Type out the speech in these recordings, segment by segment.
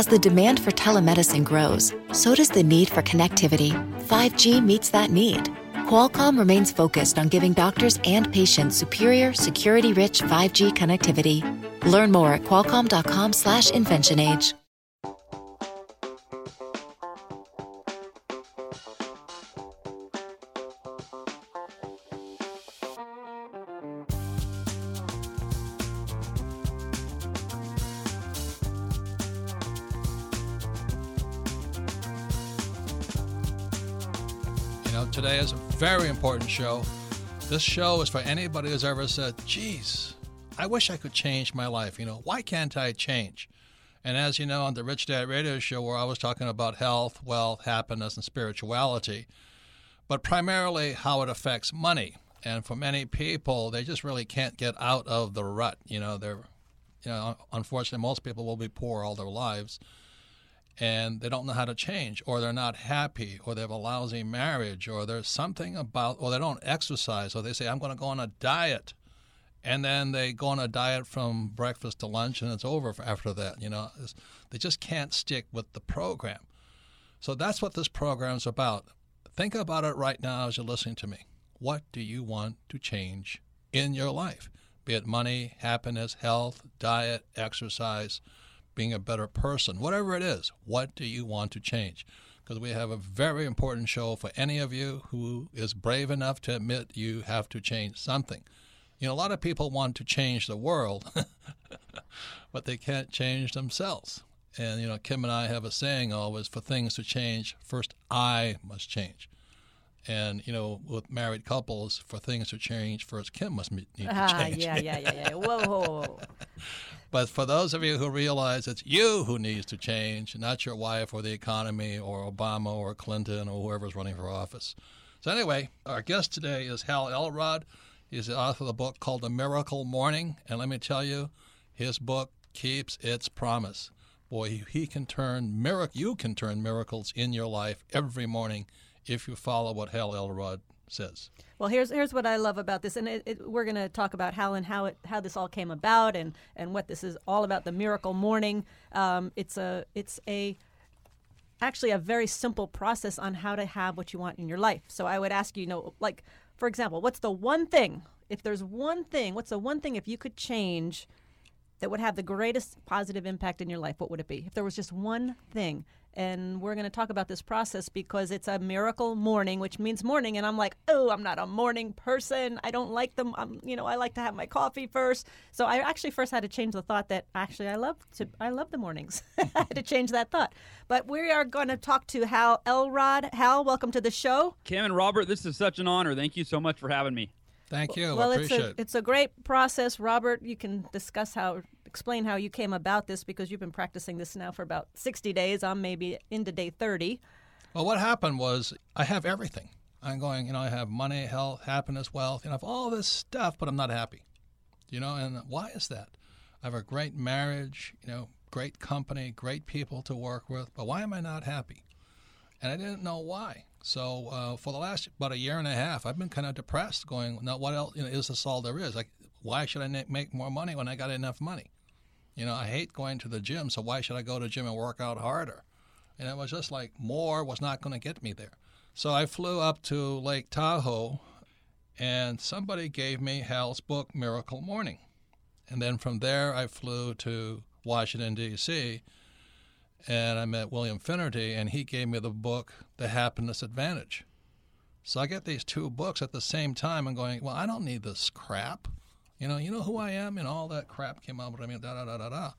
As the demand for telemedicine grows, so does the need for connectivity. 5G meets that need. Qualcomm remains focused on giving doctors and patients superior, security-rich 5G connectivity. Learn more at qualcomm.com/inventionage. show. This show is for anybody who's ever said, geez, I wish I could change my life. You know, why can't I change? And as you know, on the Rich Dad Radio Show, where I was talking about health, wealth, happiness, and spirituality, but primarily how it affects money. And for many people, they just really can't get out of the rut. You know, they're, you know, unfortunately, most people will be poor all their lives and they don't know how to change, or they're not happy, or they have a lousy marriage, or there's something about, or they don't exercise, or they say, I'm going to go on a diet. And then they go on a diet from breakfast to lunch, and it's over after that. You know, It's- they just can't stick with the program. So that's what this program's about. Think about it right now as you're listening to me. What do you want to change in your life? Be it money, happiness, health, diet, exercise, being a better person, whatever it is. What do you want to change? Because we have a very important show for any of you who is brave enough to admit you have to change something. You know, a lot of people want to change the world, but they can't change themselves. And, you know, Kim and I have a saying always for things to change, first I must change. And, you know, with married couples, for things to change, first Kim must need to Ah, change. yeah, yeah, yeah, yeah. Whoa, whoa, whoa. But for those of you who realize it's you who needs to change, not your wife or the economy or Obama or Clinton or whoever's running for office. So, anyway, our guest today is Hal Elrod. He's the author of the book called The Miracle Morning. And let me tell you, his book keeps its promise. Boy, he- can turn mirac- you can turn miracles in your life every morning if you follow what Hal Elrod says. Well, here's here's what I love about this, and it, it, we're going to talk about how and how it how this all came about, and and what this is all about. The miracle morning. Um, it's a it's a actually a very simple process on how to have what you want in your life. So I would ask you, you know, like for example, what's the one thing? If there's one thing, what's the one thing if you could change that would have the greatest positive impact in your life? What would it be? If there was just one thing. And we're going to talk about this process because it's a miracle morning, which means morning. And I'm like, oh, I'm not a morning person. I don't like them. I'm, you know, I like to have my coffee first. So I actually first had to change the thought that actually I love to, I love the mornings. I had to change that thought. But we are going to talk to Hal Elrod. Hal, welcome to the show. Kim and Robert, this is such an honor. Thank you so much for having me. Thank you. well, I it's a it. it's a great process, Robert. You can discuss how explain how you came about this because you've been practicing this now for about sixty days. I'm maybe into day thirty. Well, what happened was I have everything. I'm going, you know, I have money, health, happiness, wealth, and I have all this stuff, but I'm not happy. You know, and why is that? I have a great marriage, you know, great company, great people to work with, but why am I not happy? And I didn't know why. So uh, for the last about a year and a half, I've been kind of depressed, going, now what else? You know, is this all there is? Like, why should I make more money when I got enough money? You know, I hate going to the gym, so why should I go to the gym and work out harder? And it was just like more was not going to get me there. So I flew up to Lake Tahoe, and somebody gave me Hal's book, Miracle Morning. And then from there, I flew to Washington, D.C., and I met William Finnerty, and he gave me the book, The Happiness Advantage. So I get these two books at the same time and going, well, I don't need this crap. You know, you know who I am, and all that crap came out. But I mean, da da da da da.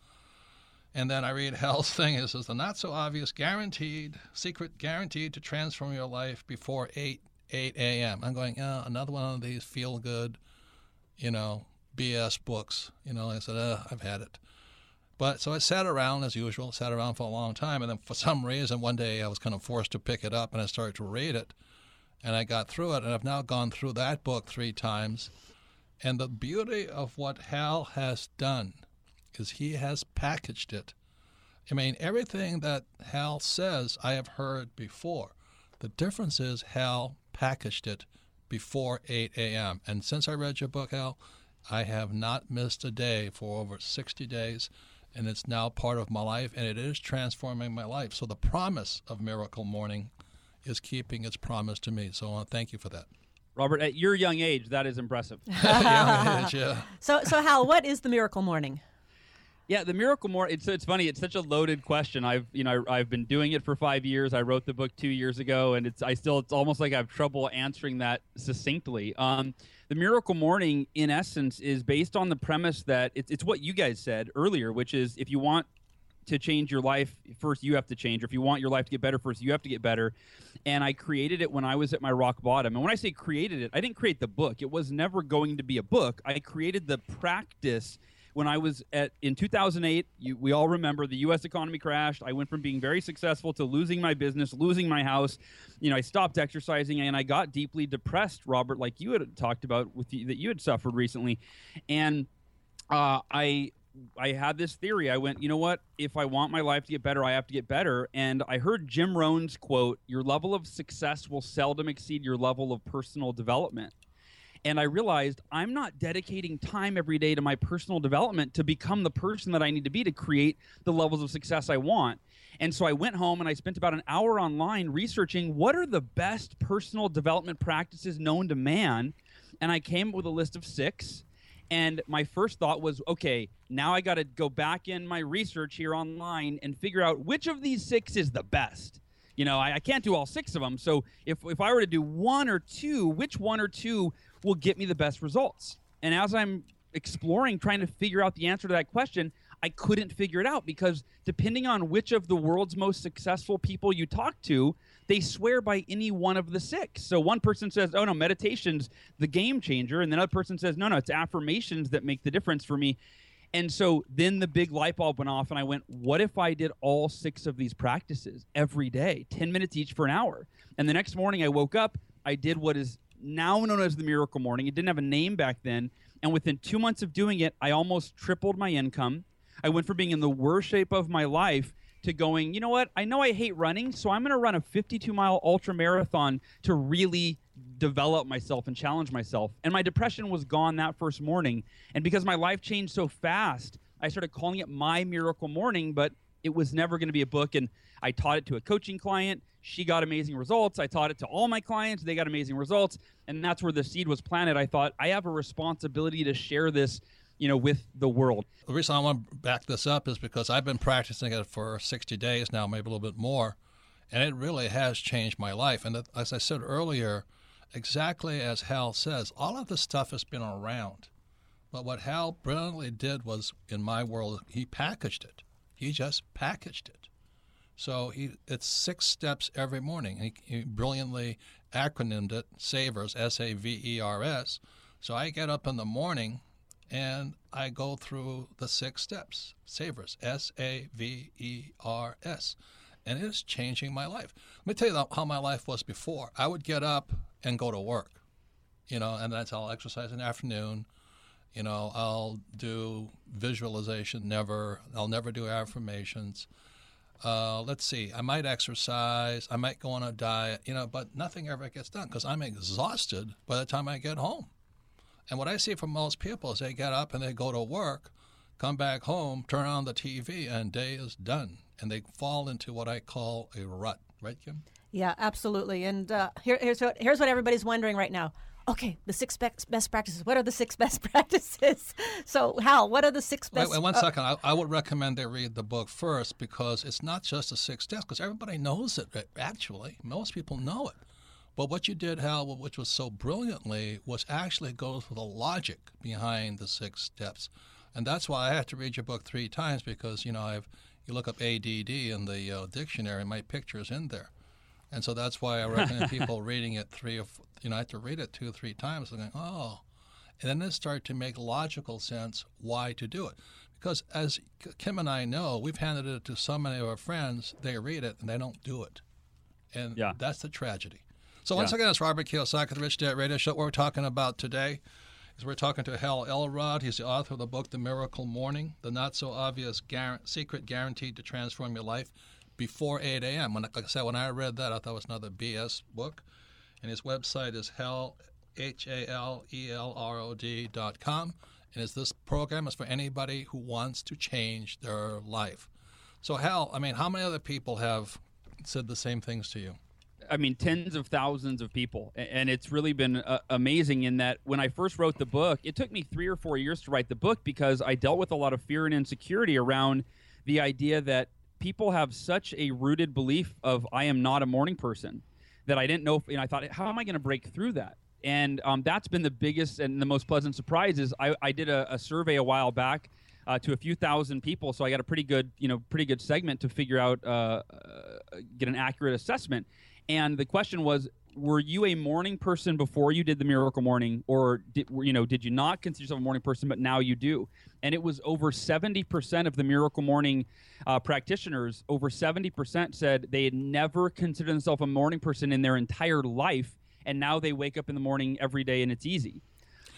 And then I read Hal's thing. It says the not so obvious guaranteed secret guaranteed to transform your life before eight eight a.m. I'm going, uh, another one of these feel good, you know, BS books. You know, I said, uh, I've had it. But so I sat around as usual, sat around for a long time, and then for some reason one day I was kind of forced to pick it up and I started to read it, and I got through it, and I've now gone through that book three times. And the beauty of what Hal has done is he has packaged it. I mean, everything that Hal says I have heard before. The difference is Hal packaged it before 8 a.m. And since I read your book, Hal, I have not missed a day for over 60 days. and it's now part of my life, and it is transforming my life. So the promise of Miracle Morning is keeping its promise to me. So I want to thank you for that. Robert, at your young age, that is impressive. yeah, it is, yeah. So, so Hal, what is the Miracle Morning? Yeah, the miracle morning. It's it's funny. It's such a loaded question. I've you know I, have been doing it for five years. I wrote the book two years ago, and it's I still it's almost like I have trouble answering that succinctly. Um, the miracle morning, in essence, is based on the premise that it's it's what you guys said earlier, which is if you want to change your life, first you have to change. Or if you want your life to get better, first you have to get better. And I created it when I was at my rock bottom. And when I say created it, I didn't create the book. It was never going to be a book. I created the practice when I was at in 2008, you, we all remember the U.S. economy crashed. I went from being very successful to losing my business, losing my house. You know, I stopped exercising and I got deeply depressed. Robert, like you had talked about with the, that you had suffered recently, and uh, I I had this theory. I went, you know what? If I want my life to get better, I have to get better. And I heard Jim Rohn's quote: "Your level of success will seldom exceed your level of personal development." And I realized I'm not dedicating time every day to my personal development to become the person that I need to be to create the levels of success I want. And so I went home and I spent about an hour online researching what are the best personal development practices known to man. And I came up with a list of six. And my first thought was, okay, now I got to go back in my research here online and figure out which of these six is the best. You know, I, I, can't do all six of them. So if, if I were to do one or two, which one or two will get me the best results? And as I'm exploring, trying to figure out the answer to that question, I couldn't figure it out because depending on which of the world's most successful people you talk to, they swear by any one of the six. So one person says, "Oh no, meditation's the game changer," and another person says, "No, no, it's affirmations that make the difference for me." And so then the big light bulb went off, and I went, What if I did all six of these practices every day, 10 minutes each for an hour? And the next morning I woke up, I did what is now known as the miracle morning. It didn't have a name back then. And within two months of doing it, I almost tripled my income. I went from being in the worst shape of my life to going, you know what? I know I hate running, so I'm going to run a 52 mile ultra marathon to really develop myself and challenge myself. And my depression was gone that first morning. And because my life changed so fast, I started calling it my miracle morning, but it was never going to be a book. And I taught it to a coaching client. She got amazing results. I taught it to all my clients. They got amazing results. And that's where the seed was planted. I thought I have a responsibility to share this you know, with the world. The reason I want to back this up is because I've been practicing it for 60 days now, maybe a little bit more, and it really has changed my life. And uh, as I said earlier, exactly as Hal says, all of this stuff has been around. But what Hal brilliantly did was, in my world, he packaged it. He just packaged it. So he, it's six steps every morning. He, he brilliantly acronymed it SAVERS, S A V E R S. So I get up in the morning and I go through the six steps. SAVERS, S A V E R S. And it is changing my life. Let me tell you how my life was before. I would get up and go to work, you know, and that's I'll exercise in the afternoon. You know, I'll do visualization, never, I'll never do affirmations. Uh, let's see, I might exercise, I might go on a diet, you know, but nothing ever gets done because I'm exhausted by the time I get home. And what I see from most people is they get up and they go to work, come back home, turn on the TV, and day is done. And they fall into what I call a rut. Right, Kim? Yeah, absolutely. And uh, here, here's, what, here's what everybody's wondering right now. Okay, the six best practices. What are the six best practices? So, Hal, what are the six best? Wait, wait one uh, second. I, I, would recommend they read the book first because it's not just the six steps, because everybody knows it, actually. Most people know it. But what you did, Hal, which was so brilliantly, was actually go through the logic behind the six steps. And that's why I had to read your book three times because, you know, I've you look up ADD in the uh, dictionary, my picture is in there. And so that's why I recommend people reading it three or four, you know, I have to read it two or three times and going, oh. And then it start to make logical sense why to do it. Because as Kim and I know, we've handed it to so many of our friends, they read it and they don't do it. And yeah. that's the tragedy. So once yeah. again, it's Robert Kiyosaki, the Rich Dad Radio Show. What we're talking about today is we're talking to Hal Elrod. He's the author of the book The Miracle Morning, the not so obvious gar- secret guaranteed to transform your life before 8 a.m. When, like I said, when I read that, I thought it was another BS book. And his website is hal, H A L E L R O D dot com. And is this program is for anybody who wants to change their life. So, Hal, I mean, how many other people have said the same things to you? I mean, tens of thousands of people. And it's really been uh, amazing in that when I first wrote the book, it took me three or four years to write the book because I dealt with a lot of fear and insecurity around the idea that people have such a rooted belief of I am not a morning person that I didn't know. If, know I thought, how am I going to break through that? And um, that's been the biggest and the most pleasant surprise. Is I, I did a, a survey a while back uh, to a few thousand people, so I got a pretty good, you know, pretty good segment to figure out, uh, uh, get an accurate assessment. And the question was, were you a morning person before you did the miracle morning? Or did, you know did you not consider yourself a morning person but now you do? And it was over 70% of the miracle morning uh, practitioners over 70% said they had never considered themselves a morning person in their entire life. And now they wake up in the morning every day and it's easy.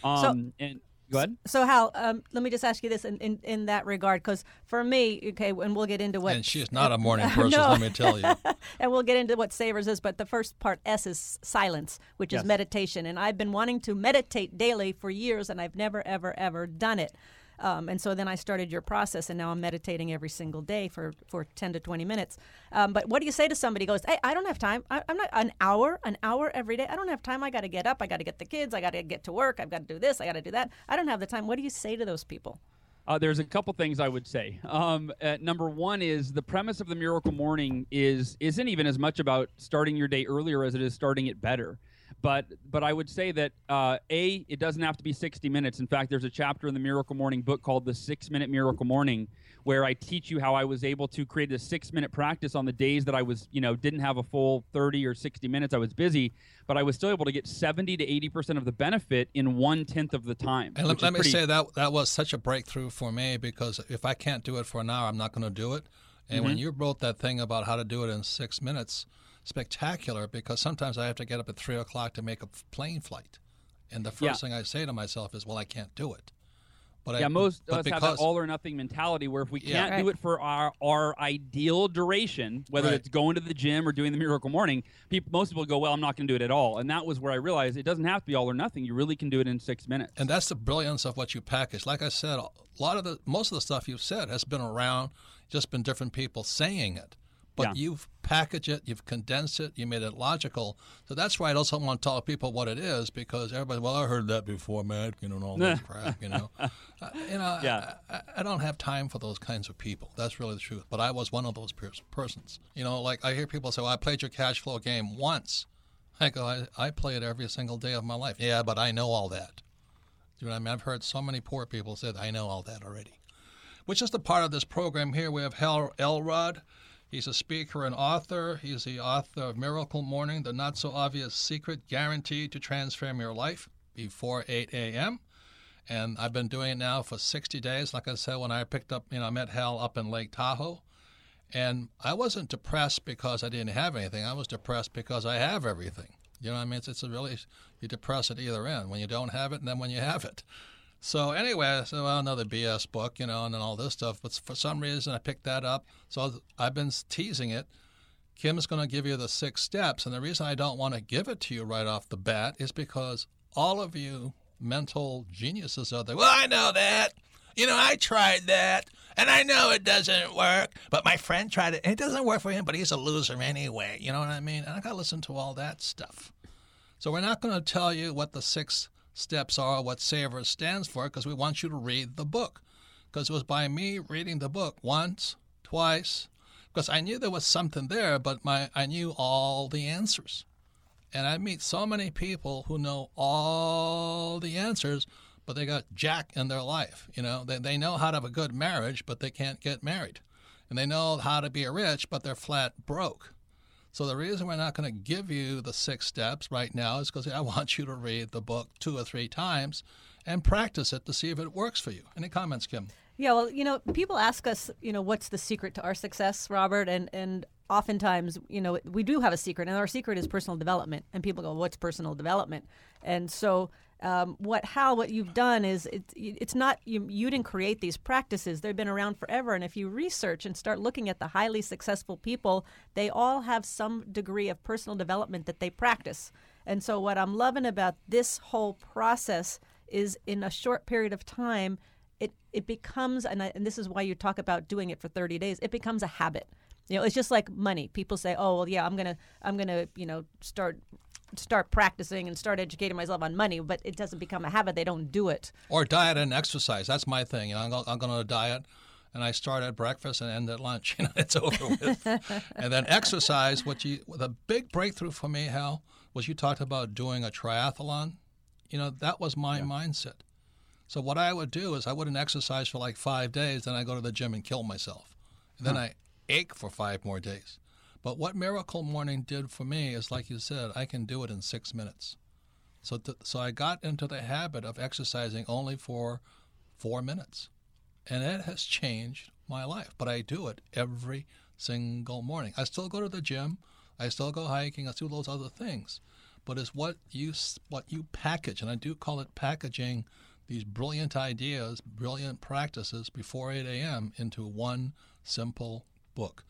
Um, so, and Go ahead. So, Hal, um, let me just ask you this in, in, in that regard, because for me, okay, and we'll get into what. And she's not a morning person, no. let me tell you. and we'll get into what Savers is, but the first part, S, is silence, which yes. is meditation. And I've been wanting to meditate daily for years, and I've never, ever, ever done it. Um, and so then I started your process, and now I'm meditating every single day for, for 10 to 20 minutes. Um, but what do you say to somebody who goes, Hey, I don't have time. I, am not an hour, an hour every day. I don't have time. I got to get up. I got to get the kids. I got to get to work. I've got to do this. I got to do that. I don't have the time. What do you say to those people? Uh, there's a couple things I would say. Um, uh, number one is the premise of the Miracle Morning is isn't even as much about starting your day earlier as it is starting it better. But but I would say that uh, a it doesn't have to be 60 minutes. In fact, there's a chapter in the Miracle Morning book called the Six Minute Miracle Morning, where I teach you how I was able to create a six minute practice on the days that I was you know didn't have a full 30 or 60 minutes. I was busy, but I was still able to get 70 to 80 percent of the benefit in one tenth of the time. And let, let me pretty... say that that was such a breakthrough for me because if I can't do it for an hour, I'm not going to do it. And mm-hmm. when you wrote that thing about how to do it in six minutes spectacular because sometimes I have to get up at three o'clock to make a plane flight, and the first yeah. thing I say to myself is, "Well, I can't do it." But yeah, I, most of us because, have that all or nothing mentality where if we can't yeah, right. do it for our, our ideal duration, whether right. it's going to the gym or doing the miracle morning, people, most people go, well, I'm not going to do it at all. And that was where I realized it doesn't have to be all or nothing. You really can do it in six minutes. And that's the brilliance of what you package. Like I said, a lot of the most of the stuff you've said has been around, just been different people saying it but yeah. you've packaged it, you've condensed it, you made it logical. So that's why I also want to tell people what it is because everybody, well, I heard that before, man, you know, and all this crap, you know. Uh, you know, yeah. I, I, don't have time for those kinds of people. That's really the truth. But I was one of those pers- persons. You know, like I hear people say, well, I played your cash flow game once. I go, I, I play it every single day of my life. Yeah, but I know all that. You know what I mean? I've heard so many poor people say, I know all that already. Which is the part of this program here. We have Hal Elrod He's a speaker and author. He's the author of Miracle Morning, the not so obvious secret guaranteed to transform your life before 8 a.m. And I've been doing it now for 60 days. Like I said, when I picked up, you know, I met Hal up in Lake Tahoe. And I wasn't depressed because I didn't have anything. I was depressed because I have everything. You know what I mean? It's, it's a really, you depress at either end when you don't have it and then when you have it. So anyway, so well, another BS book, you know, and then all this stuff. But for some reason, I picked that up. So I've been teasing it. Kim's going to give you the six steps, and the reason I don't want to give it to you right off the bat is because all of you mental geniuses out there. Well, I know that. You know, I tried that, and I know it doesn't work. But my friend tried it, and it doesn't work for him. But he's a loser anyway. You know what I mean? And I got to listen to all that stuff. So we're not going to tell you what the six steps are, what Savers stands for, because we want you to read the book. Because it was by me reading the book once, twice, because I knew there was something there, but my I knew all the answers. And I meet so many people who know all the answers, but they got jack in their life. You know, they, they know how to have a good marriage, but they can't get married. And they know how to be rich, but they're flat broke. So the reason we're not going to give you the six steps right now is because I want you to read the book two or three times and practice it to see if it works for you. Any comments, Kim? Yeah, well, you know, people ask us, you know, what's the secret to our success, Robert, and and oftentimes, you know, we do have a secret, and our secret is personal development. And people go, "What's personal development?" And so um, what Hal, what you've done is it, it's not you, you didn't create these practices; they've been around forever. And if you research and start looking at the highly successful people, they all have some degree of personal development that they practice. And so, what I'm loving about this whole process is in a short period of time, it it becomes and, I, and this is why you talk about doing it for 30 days. It becomes a habit. You know, it's just like money. People say, "Oh, well, yeah, I'm gonna I'm gonna you know start start practicing and start educating myself on money," but it doesn't become a habit. They don't do it. Or diet and exercise. That's my thing. You know, I'm, go- I'm going to diet and I start at breakfast and end at lunch. You know, it's over with. and then exercise. What you the big breakthrough for me, Hal, was you talked about doing a triathlon. You know, that was my yeah. mindset. So what I would do is I wouldn't exercise for like five days, then I go to the gym and kill myself, and then huh. I ache for five more days. But what Miracle Morning did for me is, like you said, I can do it in six minutes. So, th- so I got into the habit of exercising only for four minutes, and it has changed my life. But I do it every single morning. I still go to the gym, I still go hiking, I do those other things, but it's what you what you package, and I do call it packaging these brilliant ideas, brilliant practices before 8 a.m. into one simple book.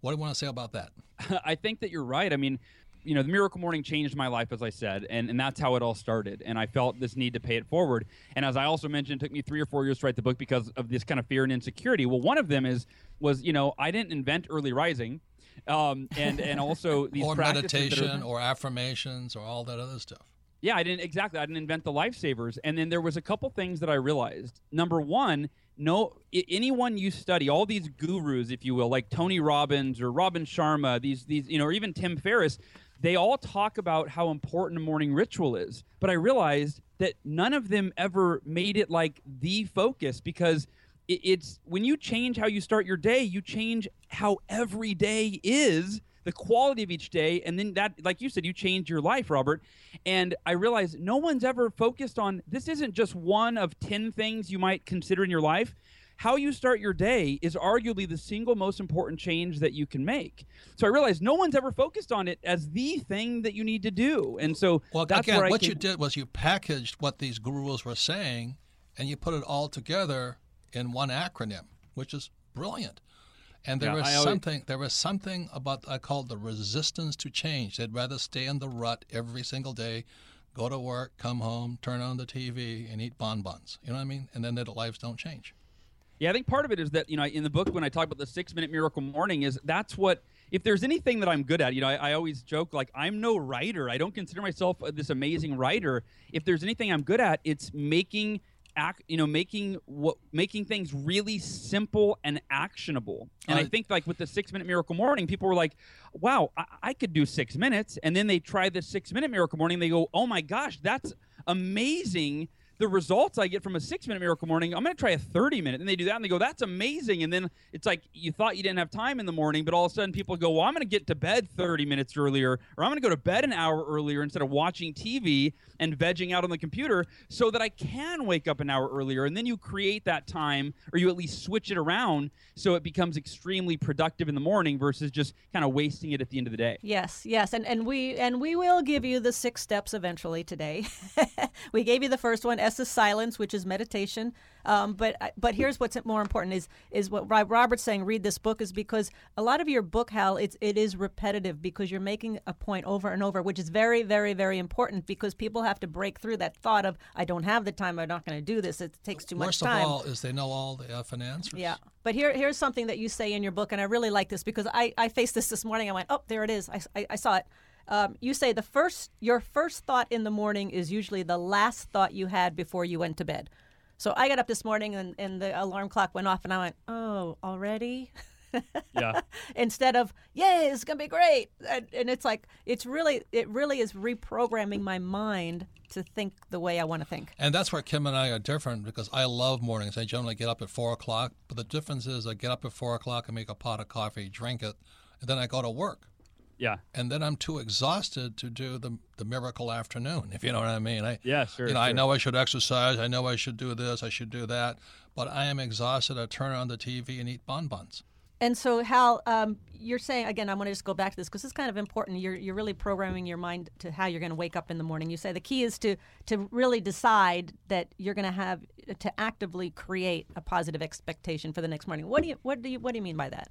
What do you want to say about that? I think that you're right. I mean, you know, the Miracle Morning changed my life, as I said, and, and that's how it all started. And I felt this need to pay it forward. And as I also mentioned, it took me three or four years to write the book because of this kind of fear and insecurity. Well, one of them is was you know I didn't invent early rising, um, and and also these or meditation are, or affirmations or all that other stuff. Yeah, I didn't exactly. I didn't invent the lifesavers. And then there was a couple things that I realized. Number one no anyone you study all these gurus if you will like tony robbins or robin sharma these these you know or even tim ferriss they all talk about how important a morning ritual is. But i realized that none of them ever made it like the focus because it's when you change how you start your day you change how every day is the quality of each day and then that like you said you change your life robert and i realized no one's ever focused on this isn't just one of 10 things you might consider in your life how you start your day is arguably the single most important change that you can make. So I realized no one's ever focused on it as the thing that you need to do. And so well, that's again, what you did was you packaged what these gurus were saying and you put it all together in one acronym, which is brilliant. And there yeah, was something there was something about I called the resistance to change. They'd rather stay in the rut every single day, go to work, come home, turn on the TV, and eat bonbons. You know what I mean? And then their lives don't change. Yeah, I think part of it is that you know in the book when I talk about the six minute miracle morning is that's what if there's anything that I'm good at, you know, I, I, always joke like I'm no writer. I don't consider myself uh, this amazing writer. If there's anything I'm good at, it's making act you know making what making things really simple and actionable. And uh, i think like with the six minute miracle morning people were like wow I, I could do six minutes. And then they try the six minute miracle morning they go oh my gosh that's amazing the results I get from a six minute miracle morning, I'm going to try a 30 minute. And they do that and they go, that's amazing. And then it's like you thought you didn't have time in the morning, but all of a sudden people go, well, I'm going to get to bed 30 minutes earlier, or I'm going to go to bed an hour earlier instead of watching TV and vegging out on the computer so that I can wake up an hour earlier. And then you create that time, or you at least switch it around so it becomes extremely productive in the morning versus just kind of wasting it at the end of the day. Yes, yes. And, and we and we will give you the six steps eventually today. we gave you the first one Is silence, which is meditation. Um, but but here's what's more important is is what Robert's saying. Read this book is because a lot of your book, Hal, it's it is repetitive because you're making a point over and over, which is very very very important because people have to break through that thought of I don't have the time, I'm not going to do this. It takes too Worst much time. Worst of all is they know all the F and answers. Yeah. But here, here's something that you say in your book, and I really like this because I, I faced this this morning. I went, oh, there it is. I, I, I saw it. Um, you say the first your first thought in the morning is usually the last thought you had before you went to bed. So I got up this morning and, and the alarm clock went off, and I went, oh, already. yeah. Instead of, yay, it's gonna be great, and, and it's like it's really it really is reprogramming my mind to think the way I want to think. And that's where Kim and I are different because I love mornings. I generally get up at four o'clock, but the difference is I get up at four o'clock and make a pot of coffee, drink it, and then I go to work. Yeah. And then I'm too exhausted to do the the miracle afternoon, if you know what I mean. I, yeah, sure. You know, sure. I know I should exercise. I know I should do this. I should do that. But I am exhausted. I turn on the TV and eat bonbons. And so, Hal, um, you're saying again. I want to just go back to this because it's kind of important. You're you're really programming your mind to how you're going to wake up in the morning. You say the key is to to really decide that you're going to have to actively create a positive expectation for the next morning. What do you what do you what do you mean by that?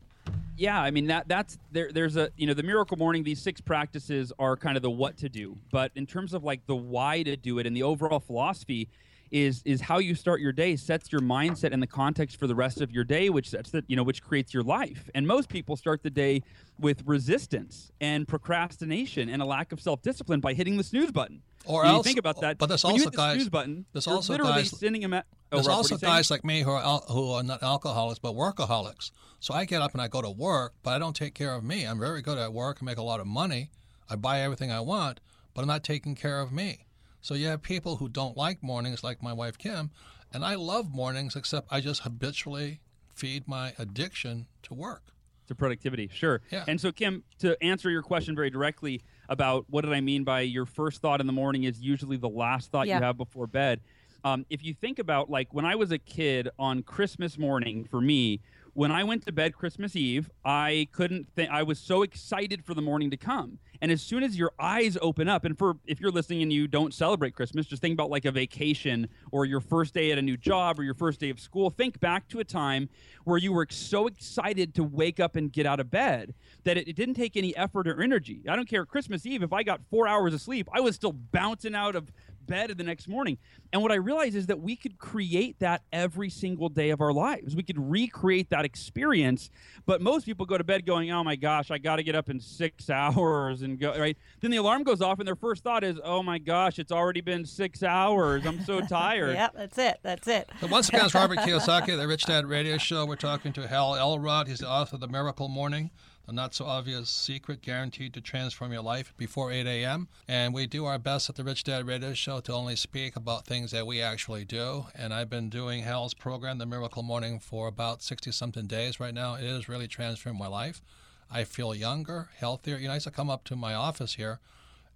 Yeah, I mean that that's there. There's a you know the miracle morning. These six practices are kind of the what to do, but in terms of like the why to do it and the overall philosophy, is is how you start your day sets your mindset and the context for the rest of your day, which sets the you know which creates your life. And most people start the day with resistance and procrastination and a lack of self discipline by hitting the snooze button. Or When you think about that. but there's also guys- button. there's also literally guys- sending a me- oh, There's Rob, also are you saying? guys like me who are al- who are not alcoholics but workaholics. So I get up and I go to work, but I don't take care of me. I'm very good at work and make a lot of money. I buy everything I want, but I'm not taking care of me. So you have people who don't like mornings, like my wife Kim, and I love mornings, except I just habitually feed my addiction to work. to productivity sure Yeah. and so kim to answer your question very directly about what did i mean by your first thought in the morning is usually the last thought you have before bed. Um, if you think about like when i was a kid on christmas morning for me when i went to bed christmas eve i couldn't think i was so excited for the morning to come and as soon as your eyes open up and for if you're listening and you don't celebrate christmas just think about like a vacation or your first day at a new job or your first day of school. Think back to a time where you were so excited to wake up and get out of bed that it, it didn't take any effort or energy. I don't care christmas eve if i got four hours of sleep i was still bouncing out of bed the next morning and what i realized is that we could create that every single day of our lives we could recreate that experience but most people go to bed going oh my gosh i got to get up in six hours and go right then the alarm goes off and their first thought is oh my gosh it's already been six hours i'm so tired Yep, that's it. That's it. So once again, it's Robert Kiyosaki, the Rich Dad Radio Show. We're talking to Hal Elrod. He's the author of The Miracle Morning, the not so obvious secret guaranteed to transform your life before 8 a.m. And we do our best at the Rich Dad Radio Show to only speak about things that we actually do. And I've been doing Hal's program, The Miracle Morning, for about 60 something days right now. It has really transformed my life. I feel younger, healthier. You know, I used to come up to my office here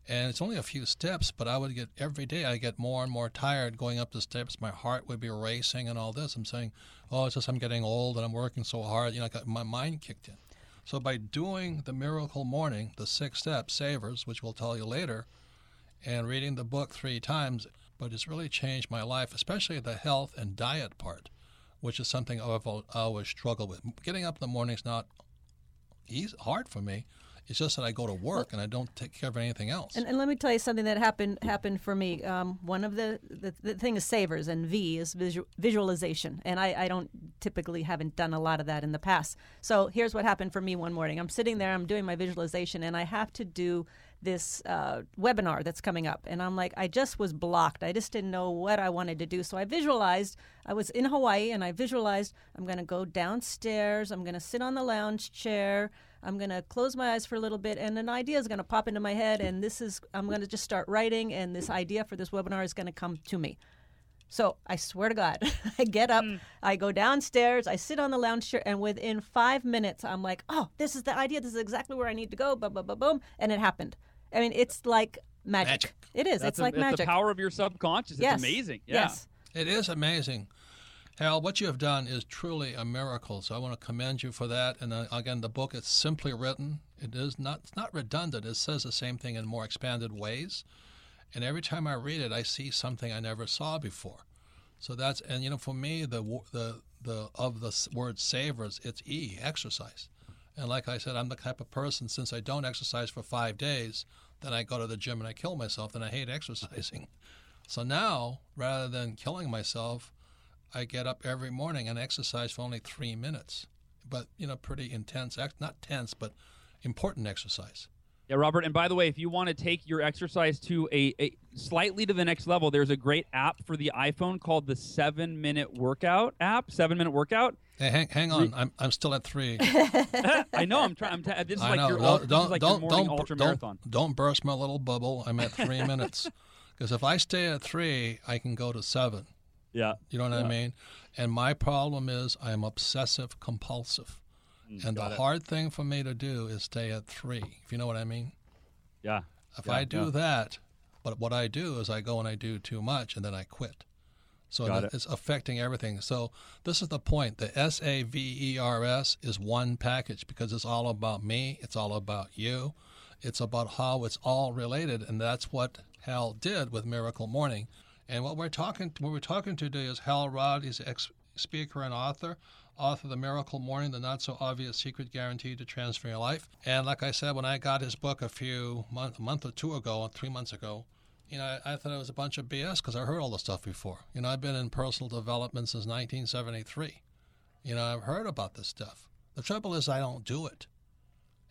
and it's only a few steps, but I would get every day I get more and more tired going up the steps. My heart would be racing and all this. I'm saying, oh, it's just I'm getting old and I'm working so hard. You know, I got, my mind kicked in. So by doing the miracle morning, the six steps, savers, which we'll tell you later, and reading the book three times, but it's really changed my life, especially the health and diet part, which is something I've always struggled with. Getting up in the morning is not easy, hard for me. It's just that I go to work and I don't take care of anything else. And, and let me tell you something that happened happened for me. Um, one of the, the the thing is savers, and V is visu- visualization. And I, I don't typically haven't done a lot of that in the past. So here's what happened for me one morning. I'm sitting there, I'm doing my visualization, and I have to do this uh, webinar that's coming up. And I'm like, I just was blocked. I just didn't know what I wanted to do. So I visualized. I was in Hawaii, and I visualized I'm going to go downstairs. I'm going to sit on the lounge chair. I'm going to close my eyes for a little bit and an idea is going to pop into my head and this is I'm going to just start writing and this idea for this webinar is going to come to me. So I swear to God, I get up, hmm. I go downstairs, I sit on the lounge chair, and within five minutes, I'm like, oh, this is the idea. This is exactly where I need to go. Boom, boom, boom, boom. And it happened. I mean, it's like magic. Magic. It is. That's it's a- like it's magic. the power of your subconscious yes. it's amazing yeah Yes. It is amazing. Hal, what you have done is truly a miracle. So I want to commend you for that. And uh, again, the book is simply written. It is not it's not redundant. It says the same thing in more expanded ways. And every time I read it, I see something I never saw before. So that's and you know for me the the the of the word savers it's E exercise. And like I said, I'm the type of person since I don't exercise for five days, then I go to the gym and I kill myself. Then I hate exercising. So now, rather than killing myself, I get up every morning and exercise for only three minutes. But, you know, pretty intense, ex- not tense, but important exercise. Yeah, Robert. And by the way, if you want to take your exercise to a, a slightly to the next level, there's a great app for the iPhone called the Seven Minute Workout app. Seven Minute Workout. Hey, hang, hang on. I'm, I'm still at three. I know. I'm trying. I'm ta- this is I like know. your Don't, ul- this is don't, like your don't, morning don't, ultra don't, marathon. don't burst my little bubble. I'm at three minutes. Because if I stay at three, I can go to seven. Yeah. You know what I mean? And my problem is I'm obsessive compulsive. and the Mm, it. hard thing for me to do is stay at three, if you know what I mean. Yeah. If Yeah, I do yeah. that, but what I do is I go and I do too much and then I quit. So it. it's affecting everything. So this is the point. The S A V E R S is one package because it's all about me. It's all about you. It's about how it's all related, and that's what Hal did with Miracle Morning. And what we're talking, what we're talking today is Hal Elrod. He's ex speaker and author, author of The Miracle Morning, the not so obvious secret guaranteed to transfer your life. And like I said, when I got his book a few month, a month or two ago, three months ago, you know, I, I thought it was a bunch of BS because I heard all the stuff before. You know, I've been in personal development since 1973. You know, I've heard about this stuff. The trouble is, I don't do it.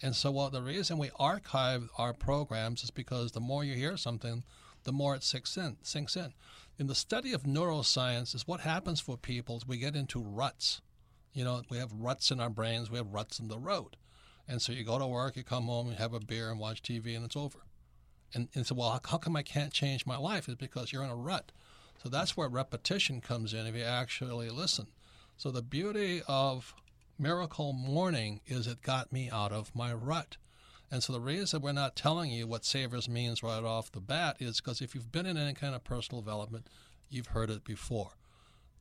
And so, well, the reason we archive our programs is because the more you hear something, the more it sinks in. Sinks in. In the study of neuroscience, is what happens for people is we get into ruts. You know, we have ruts in our brains, we have ruts in the road. And so you go to work, you come home, you have a beer and watch TV, and it's over. And, and so, well, how come I can't change my life? Is because you're in a rut. So that's where repetition comes in if you actually listen. So the beauty of Miracle Morning is it got me out of my rut. And so the reason we're not telling you what Savers means right off the bat is because if you've been in any kind of personal development, you've heard it before.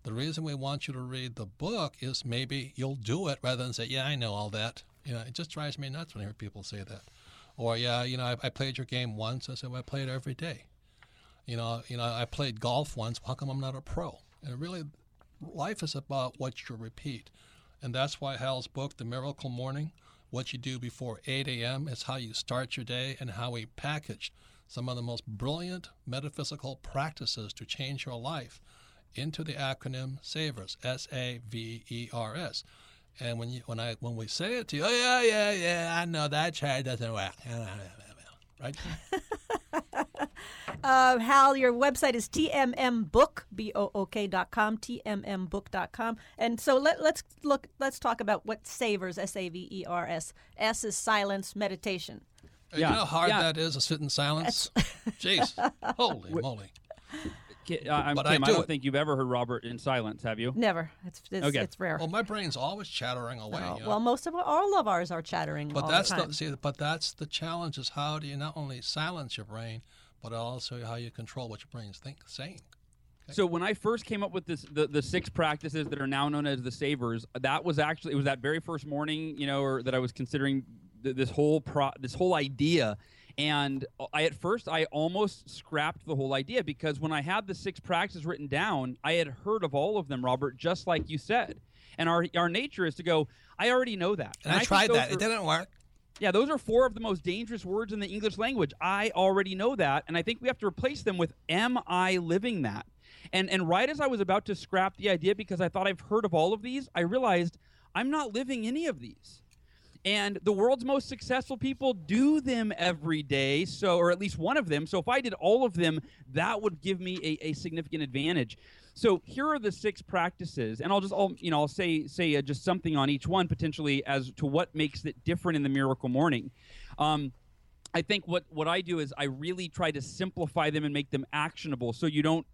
The reason we want you to read the book is maybe you'll do it rather than say, "Yeah, I know all that." You know, it just drives me nuts when I hear people say that. Or, "Yeah, you know, I, I played your game once." I said, "Well, I play it every day." You know, you know, I played golf once. How come I'm not a pro? And really, life is about what you repeat, and that's why Hal's book, The Miracle Morning, what you do before 8 a.m. is how you start your day and how we package some of the most brilliant metaphysical practices to change your life into the acronym SAVERS, S A V E R S. And when you when I when we say it to you, oh yeah, yeah, yeah, I know that chart doesn't work. Right? Uh, Hal, your website is tmmbook, B-O-O-K dot com, tmmbook.com. And so let, let's look, let's talk about what savers, S-A-V-E-R-S. S is silence, meditation. You Yeah, know how hard yeah. that is to sit in silence? Jeez. Holy moly. Uh, I'm But I Kim, I, do don't it. think you've ever heard Robert in silence, have you? Never. It's, it's, Okay. it's rare. Well, my brain's always chattering away. Oh, you know? well, most of our, all of ours are chattering But all that's the the, see, but that's the challenge: is how do you not only silence your brain, but also how you control what your brain's think saying. So when I first came up with this, the, the six practices that are now known as the savers, that was actually it was that very first morning, you know, or that I was considering th- this whole pro, this whole idea, and I at first I almost scrapped the whole idea because when I had the six practices written down, I had heard of all of them, Robert, just like you said, and our our nature is to go. I already know that, And I, think tried that; it didn't work. Yeah, those are four of the most dangerous words in the English language. I already know that, and I think we have to replace them with "Am I living that?" And and right as I was about to scrap the idea because I thought I've heard of all of these, I realized I'm not living any of these. And the world's most successful people do them every day, so or at least one of them. So if I did all of them, that would give me a, a significant advantage. So here are the six practices, and I'll just I'll you know I'll say say uh, just something on each one potentially as to what makes it different in the miracle morning. Um, I think what what I do is I really try to simplify them and make them actionable, so you don't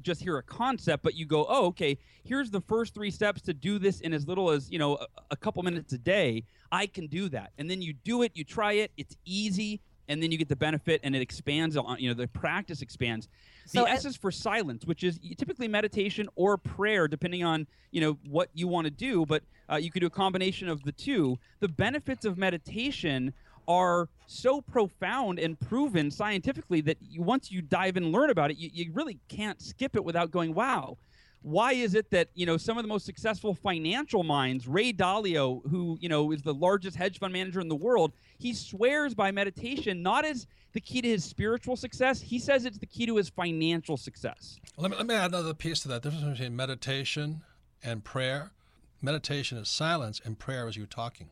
just hear a concept, but you go, oh, okay, here's the first three steps to do this in as little as you know a, a couple minutes a day. I can do that, and then you do it, you try it, it's easy, and then you get the benefit, and it expands on you know the practice expands. The So, S uh, is for silence, which is typically meditation or prayer, depending on you know what you want to do. But uh, you could do a combination of the two. The benefits of meditation are so profound and proven scientifically that you, once you dive and learn about it, you, you really can't skip it without going, "Wow." Why is it that you know some of the most successful financial minds, Ray Dalio, who you know is the largest hedge fund manager in the world, he swears by meditation not as the key to his spiritual success. He says it's the key to his financial success. Let me, let me add another piece to that. The difference between meditation and prayer. Meditation is silence, and prayer is you talking.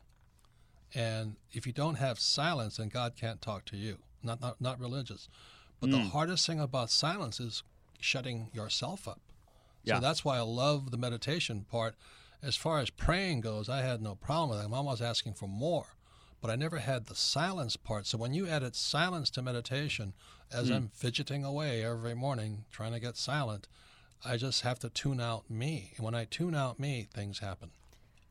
And if you don't have silence, then God can't talk to you. Not not, not religious, but the hmm. hardest thing about silence is shutting yourself up. Yeah. So that's why I love the meditation part. As far as praying goes, I had no problem with it. I'm always asking for more, but I never had the silence part. So when you added silence to meditation, as hmm. I'm fidgeting away every morning trying to get silent, I just have to tune out me. And when I tune out me, things happen.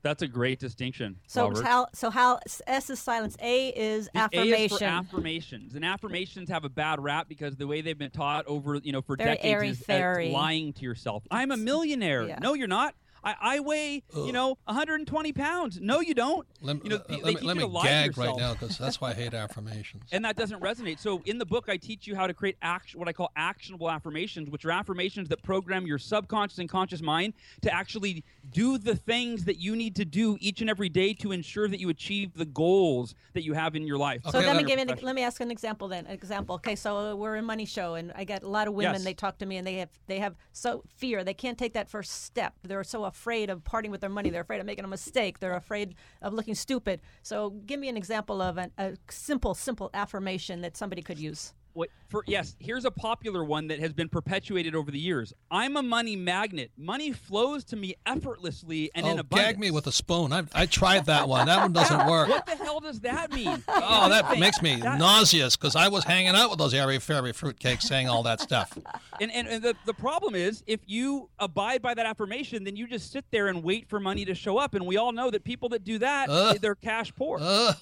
That's a great distinction. So Robert. how so how S is silence, A is The A is for affirmations, and affirmations have a bad rap because the way they've been taught over, you know, for Very decades is uh, as lying to yourself. I'm a millionaire. yeah. No, you're not. I, I weigh, you know, 120 pounds. No, you don't. Uh, uh, let, you know, let- they, let me, teach let me to lie to gag right now because that's why I hate affirmations. and that doesn't resonate. So in the book, I teach you how to create action, what I call actionable affirmations, which are affirmations that program your subconscious and conscious mind to actually do the things that you need to do each and every day to ensure that you achieve the goals that you have in your life. So let me give an, let me ask an example then. An example. Okay, so we're in money show, and I get a lot of women. Yes. They talk to me, and they have they have so fear. They can't take that first step. They're so afraid of parting with their money. They're afraid of making a mistake. They're afraid of looking stupid. So give me an example of an, a simple, simple affirmation that somebody could use. What, for yes, here's a popular one that has been perpetuated over the years. I'm a money magnet. Money flows to me effortlessly and in oh, abundance. gag me with a spoon. I, I tried that one. That one doesn't work. What the hell does that mean? Oh, that makes me That- nauseous because I was hanging out with those airy fairy fruitcakes saying all that stuff. And, and, and the, the problem is, if you abide by that affirmation, then you just sit there and wait for money to show up. And we all know that people that do that, they're cash poor. Ugh.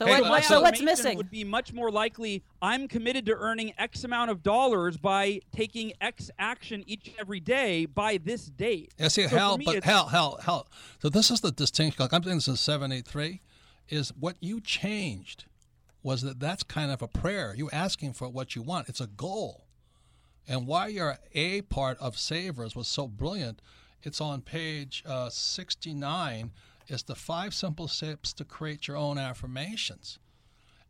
So Hey, what, so- so what's missing? Would be much more likely. I'm committed to earning X amount of dollars by taking X action each and every day by this date. Yeah, see, So hell, me, but it's- hell, hell, hell. So this is the distinction. Like I'm saying this in '73, is what you changed was that that's kind of a prayer. You asking for what you want. It's a goal. And why your A part of Savers was so brilliant, it's on page uh, 69. Is the five simple steps to create your own affirmations.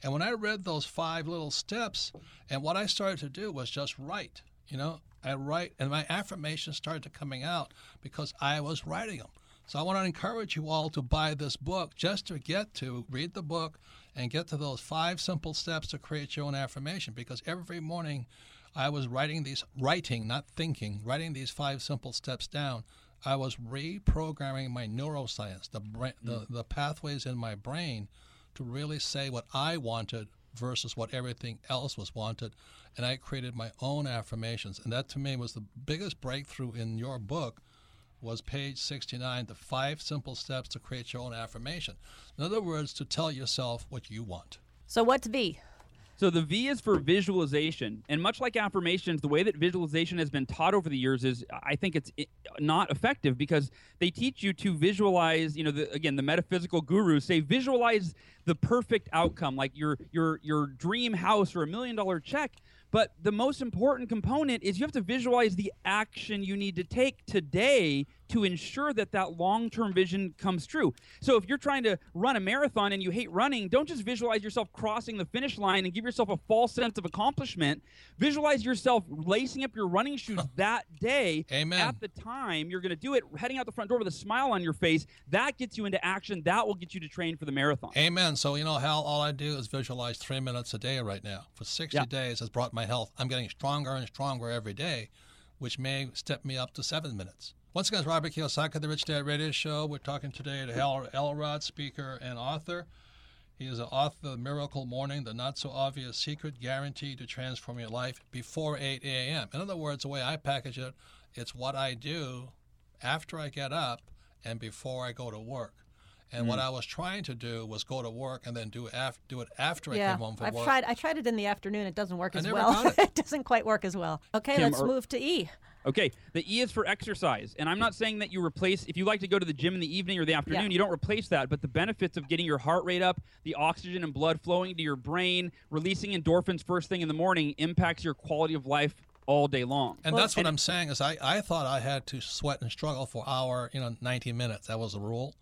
And when I read those five little steps, and what I started to do was just write, you know, I write, and my affirmations started coming out because I was writing them. So I want to encourage you all to buy this book just to get to read the book and get to those five simple steps to create your own affirmation. Because every morning I was writing these, writing, not thinking, writing these five simple steps down. I was reprogramming my neuroscience, the, bra- hmm. the, the pathways in my brain to really say what I wanted versus what everything else was wanted. And I created my own affirmations. And that to me was the biggest breakthrough in your book was page 69, the five simple steps to create your own affirmation. In other words, to tell yourself what you want. so what's V? So the V is for visualization, and much like affirmations, the way that visualization has been taught over the years is, I think it's eh, not effective because they teach you to visualize. You know, the, again, the metaphysical gurus say visualize the perfect outcome, like your your your dream house or a million dollar check. But the most important component is you have to visualize the action you need to take today to ensure that that long-term vision comes true. So if you're trying to run a marathon and you hate running, don't just visualize yourself crossing the finish line and give yourself a false sense of accomplishment. Visualize yourself lacing up your running shoes that day Amen. at the time you're going to do it, heading out the front door with a smile on your face. That gets you into action. That will get you to train for the marathon. Amen. So, you know, Hal, all I do is visualize three minutes a day right now. For 60 Yeah. days has brought my health. I'm getting stronger and stronger every day, which may step me up to seven minutes. Once again, it's Robert Kiyosaki, the Rich Dad Radio Show. We're talking today to Hal Elrod, speaker and author. He is the author of Miracle Morning, the not so obvious secret guaranteed to transform your life before 8 a.m. In other words, the way I package it, it's what I do after I get up and before I go to work. And what hmm. I was trying to do was go to work and then do af- do it after I yeah, came home from I've work. tried. I tried it in the afternoon. It doesn't work I as never well. got it. doesn't quite work as well. Okay, Kim, let's are- move to E. Okay, the E is for exercise. And I'm not saying that you replace, if you like to go to the gym in the evening or the afternoon, you don't replace that. But the benefits of getting your heart rate up, the oxygen and blood flowing to your brain, releasing endorphins first thing in the morning impacts your quality of life all day long. And Well, that's what and- I'm saying is I, I thought I had to sweat and struggle for hour, you know, 90 minutes. That was the rule.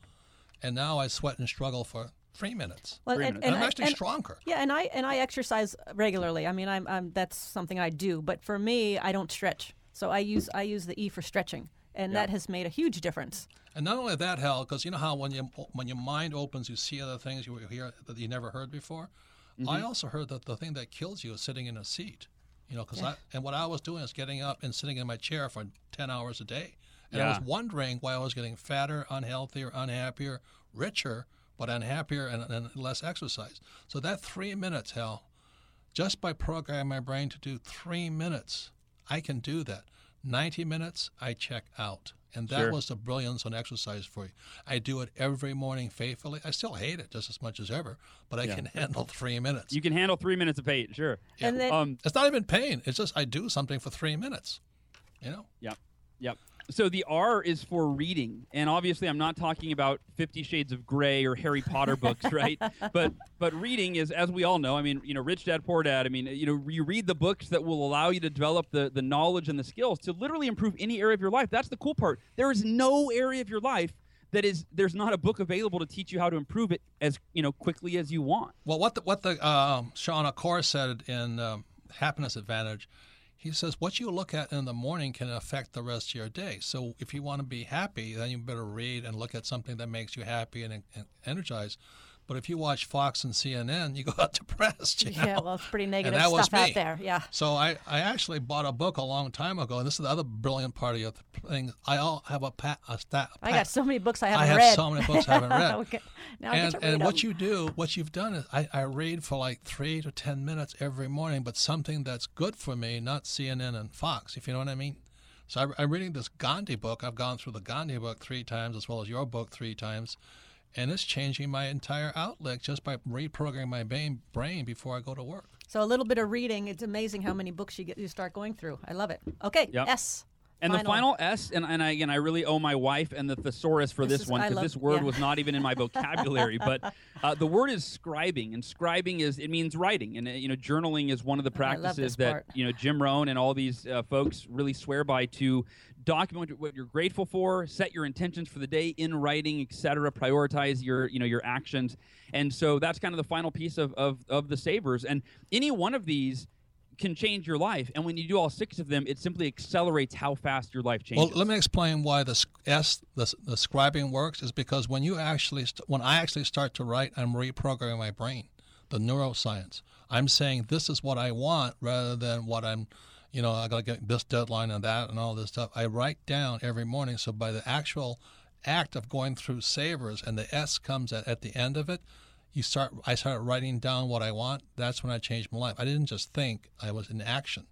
And now I sweat and struggle for three minutes. Well, Three and, minutes. And, and I'm actually and- stronger. Yeah, and I and I exercise regularly. I mean, I'm, I'm that's something I do. But for me, I don't stretch. So I use I use the E for stretching, and that has made a huge difference. And not only that, Hal, because you know how when you when your mind opens, you see other things you hear that you never heard before. Mm-hmm. I also heard that the thing that kills you is sitting in a seat. You know, because I and what I was doing is getting up and sitting in my chair for ten hours a day, and I was wondering why I was getting fatter, unhealthier, unhappier, richer, but unhappier and, and less exercise. So that three minutes, Hal, just by programming my brain to do three minutes, I can do that. 90 minutes, I check out. And that Sure. was the brilliance on exercise for you. I do it every morning faithfully. I still hate it just as much as ever, but I can handle three minutes. You can handle three minutes of pain, sure. And then Um, it's not even pain. It's just I do something for three minutes. You know? Yep. Yep. So the R is for reading, and obviously I'm not talking about Fifty Shades of Grey or Harry Potter books, right? But but reading is, as we all know, I mean, you know, Rich Dad Poor Dad. I mean, you know, you read the books that will allow you to develop the the knowledge and the skills to literally improve any area of your life. That's the cool part. There is no area of your life that is there's not a book available to teach you how to improve it as you know quickly as you want. Well, what the, what the um, Shawn Achor said in um, Happiness Advantage, he says what you look at in the morning can affect the rest of your day. So if you want to be happy, then you better read and look at something that makes you happy and, and energized. But if you watch Fox and CNN, you go out depressed. You know? Yeah, well, it's pretty negative stuff out there. Yeah. So I, I actually bought a book a long time ago, and this is the other brilliant part of your thing. I all have a pat a stat. I got so many books I I haven't have read. I have so many books I haven't read. Okay, now I and to and read what you do, what you've done is I, I read for like three to ten minutes every morning, but something that's good for me, not CNN and Fox, if you know what I mean. So I, I'm reading this Gandhi book. I've gone through the Gandhi book three times, as well as your book three times, and it's changing my entire outlook just by reprogramming my brain, brain before I go to work. So a little bit of reading. It's amazing how many books you get. You start going through. I love it. Okay. Yep. S. And the final S, and, and I, again, I really owe my wife and the thesaurus for This this, is- one because this word yeah. was not even in my vocabulary. but uh, the word is scribing, and scribing is it means writing, and uh, you know, journaling is one of the I love practices that part. you know Jim Rohn and all these uh, folks really swear by to document what you're grateful for, set your intentions for the day in writing, etc. Prioritize your you know your actions, and so that's kind of the final piece of of, of the savers. And any one of these can change your life. And when you do all six of them, it simply accelerates how fast your life changes. Well, let me explain why the S, the, the scribing works, is because when you actually, st- when I actually start to write, I'm reprogramming my brain, the neuroscience. I'm saying this is what I want rather than what I'm, you know, I got to get this deadline and that and all this stuff. I write down every morning. So by the actual act of going through savers and the S comes at, at the end of it, you start. I started writing down what I want. That's when I changed my life. I didn't just think; I was in action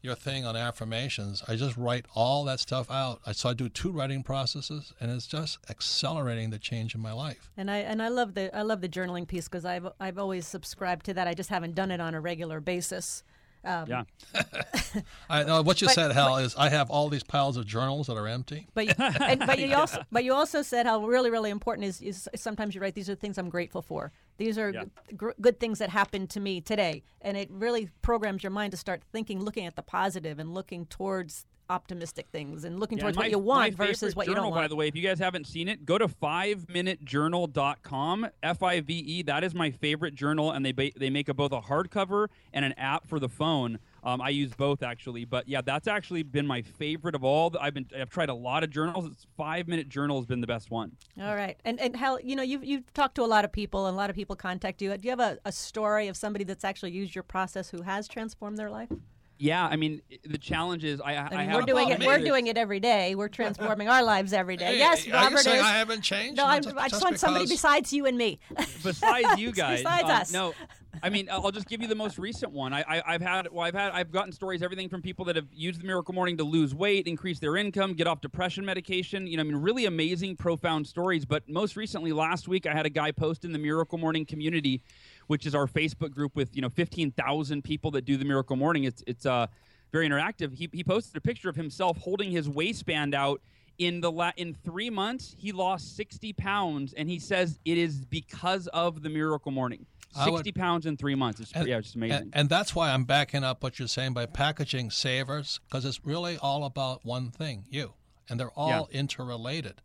your thing on affirmations, I just write all that stuff out. I, so I do two writing processes, and it's just accelerating the change in my life. And I and I love the I love the journaling piece because I've I've always subscribed to that. I just haven't done it on a regular basis. Um, yeah. I know what you But- said, Hal, is I have all these piles of journals that are empty. But you, and, but you also but you also said how really really important is, is sometimes you write these are things I'm grateful for. These are Yeah. gr- good things that happened to me today, and it really programs your mind to start thinking, looking at the positive, and looking towards optimistic things, and looking Yeah, towards my- what you want versus what you don't want. By the way, if you guys haven't seen it, go to 5minutejournal.com, F I V E. That is my favorite journal, and they ba- they make a, both a hardcover and an app for the phone. Um, I use both actually, but yeah, that's actually been my favorite of all. I've been I've tried a lot of journals. It's five minute journal has been the best one. All right, and and Hal, you know you've you've talked to a lot of people, and a lot of people contact you. Do you have a, a story of somebody that's actually used your process who has transformed their life? Yeah, I mean the challenge is I, I, I mean, have we're doing it. We're me? doing it every day. We're transforming our lives every day. Hey, yes, are Robert you saying is. I haven't changed? no, I'm, just- I just just want somebody besides you and me. besides you guys Besides um, us. no i mean i'll just give you the most recent one I, I i've had well i've had i've gotten stories everything from people that have used the miracle morning to lose weight increase their income get off depression medication you know i mean really amazing profound stories but most recently last week i had a guy post in the miracle morning community which is our facebook group with you know 15000 people that do the miracle morning. It's it's uh very interactive. He, he posted a picture of himself holding his waistband out. In the la- in three months he lost 60 pounds and he says it is because of the miracle morning. I would- 60 pounds in three months it's yeah it's amazing. And, and that's why I'm backing up what you're saying by packaging savers, because it's really all about one thing, you. And they're all interrelated.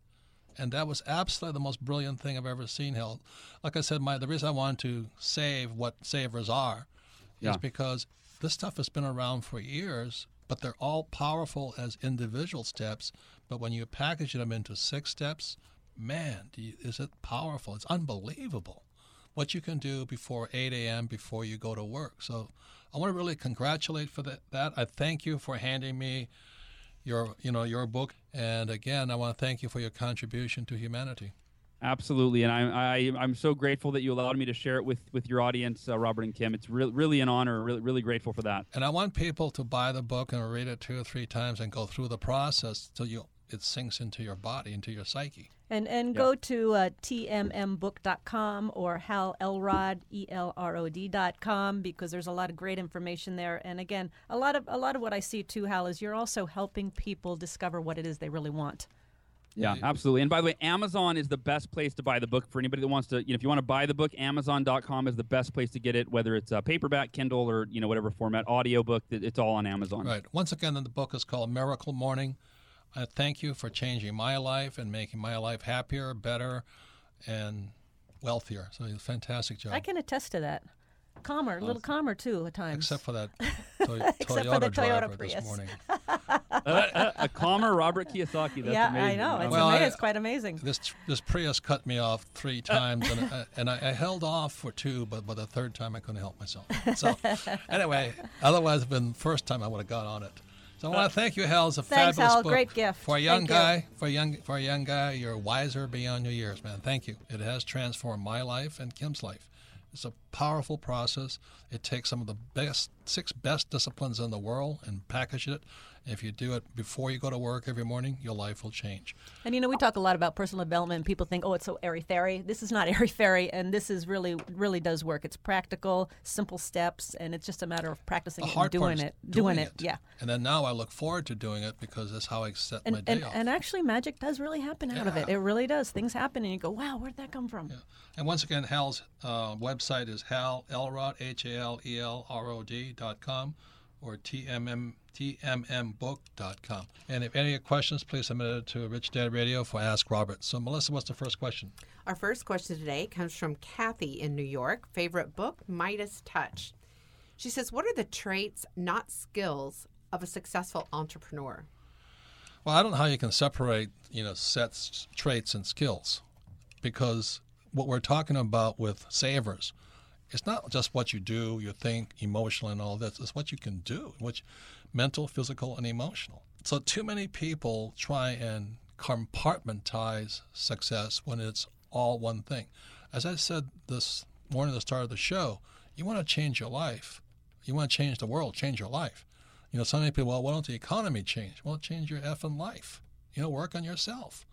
And that was absolutely the most brilliant thing I've ever seen, Hal. Like I said, my the reason I wanted to save what savers are is because this stuff has been around for years, but they're all powerful as individual steps. But when you package them into six steps, man, do you, is it powerful? It's unbelievable what you can do before 8 a.m. before you go to work. So I want to really congratulate for that. that. I thank you for handing me your, you know, your book. And again, I want to thank you for your contribution to humanity. absolutely and I'm I i'm so grateful that you allowed me to share it with with your audience uh, robert and kim it's re- really an honor really really grateful for that And I want people to buy the book and read it two or three times and go through the process till you it sinks into your body, into your psyche. And and go to uh, tmmbook.com or Hal Elrod, E L R O D.com because there's a lot of great information there. And again, a lot of a lot of what I see too, Hal, is you're also helping people discover what it is they really want. Yeah, absolutely. And by the way, Amazon is the best place to buy the book for anybody that wants to. You know, if you want to buy the book, Amazon.com is the best place to get it. Whether it's a paperback, Kindle, or you know whatever format, audiobook, it- it's all on Amazon. Right. Once again, the book is called Miracle Morning. I thank you for changing my life and making my life happier, better, and wealthier. So it's a fantastic job. I can attest to that. Calmer, a little calmer too at times. Except for that to- Except for Toyota the Toyota Prius. this morning. Uh, uh, uh, a calmer Robert Kiyosaki. That's yeah, amazing. I know. It's, Well, ama- I- it's quite amazing. This this Prius cut me off three times, and, I, and I, I held off for two, but by the third time I couldn't help myself. So anyway, otherwise, it'd been the first time I would have got on it. So I want to thank you, Hal. It's a Thanks, fabulous Hal. book. Great gift. for a young Thank you. guy. For a young for a young guy, you're wiser beyond your years, man. Thank you. It has transformed my life and Kim's life. It's a powerful process. It takes some of the best six best disciplines in the world and package it. If you do it before you go to work every morning, your life will change. And you know, we talk a lot about personal development. And people think, oh, it's so airy fairy. This is not airy fairy, and this is really, really does work. It's practical, simple steps, and it's just a matter of practicing it and doing it, doing, it. it. Yeah. And then now I look forward to doing it because that's how I set my And, day and, off. and actually, magic does really happen out of it. It really does. Things happen, and you go, wow, where'd that come from? And once again, Hal's uh, website is Hal Elrod, H A L E L R O D dot com or TMM, TMMbook.com. And if any questions, please submit it to Rich Dad Radio for Ask Robert. So, Melissa, what's the first question? Our first question today comes from Kathy in New York. Favorite book, Midas Touch. She says, What are the traits, not skills, of a successful entrepreneur? Well, I don't know how you can separate, you know, sets, traits, and skills, because what we're talking about with savers, it's not just what you do, you think, emotional, and all this. It's what you can do, which mental, physical, and emotional. So too many people try and compartmentalize success when it's all one thing. As I said this morning at the start of the show, you want to change your life. You want to change the world, change your life. You know, so many people, well, why don't the economy change? Well, change your effing life. You know, work on yourself.